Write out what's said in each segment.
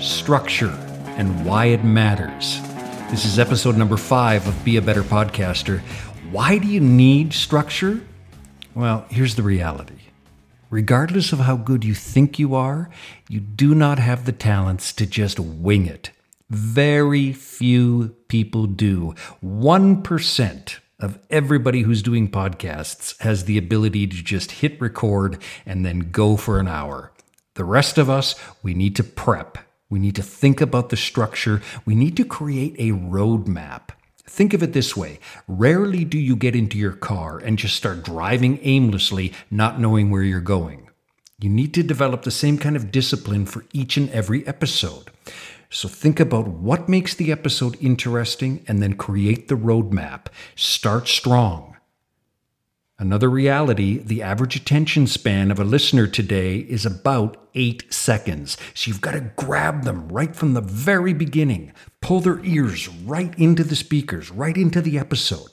structure, and why it matters. This is episode number five of Be a Better Podcaster. Why do you need structure? Well, here's the reality. Regardless of how good you think you are, you do not have the talents to just wing it. Very few people do. 1% of everybody who's doing podcasts has the ability to just hit record and then go for an hour. The rest of us, we need to prep. We need to think about the structure. We need to create a roadmap. Think of it this way rarely do you get into your car and just start driving aimlessly, not knowing where you're going. You need to develop the same kind of discipline for each and every episode. So think about what makes the episode interesting and then create the roadmap. Start strong. Another reality the average attention span of a listener today is about eight seconds. So you've got to grab them right from the very beginning, pull their ears right into the speakers, right into the episode.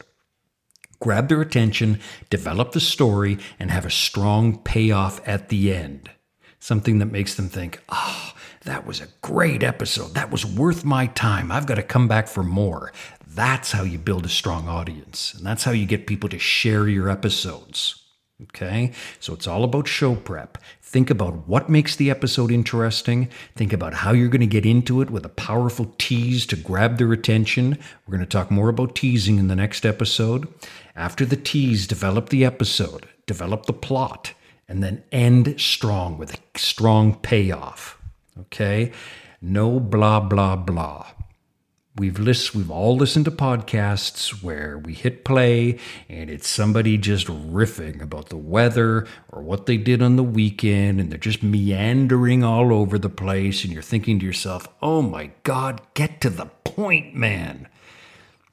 Grab their attention, develop the story, and have a strong payoff at the end. Something that makes them think, oh, that was a great episode. That was worth my time. I've got to come back for more. That's how you build a strong audience. And that's how you get people to share your episodes. Okay? So it's all about show prep. Think about what makes the episode interesting. Think about how you're going to get into it with a powerful tease to grab their attention. We're going to talk more about teasing in the next episode. After the tease, develop the episode, develop the plot, and then end strong with a strong payoff. Okay? No blah, blah, blah. We've list, we've all listened to podcasts where we hit play and it's somebody just riffing about the weather or what they did on the weekend and they're just meandering all over the place and you're thinking to yourself, "Oh my god, get to the point, man."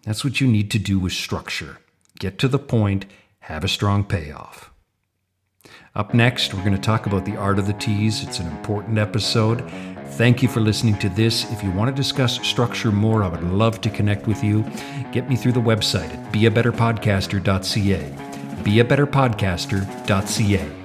That's what you need to do with structure. Get to the point, have a strong payoff. Up next, we're going to talk about the art of the tease. It's an important episode. Thank you for listening to this. If you want to discuss structure more, I would love to connect with you. Get me through the website at beabetterpodcaster.ca. Beabetterpodcaster.ca.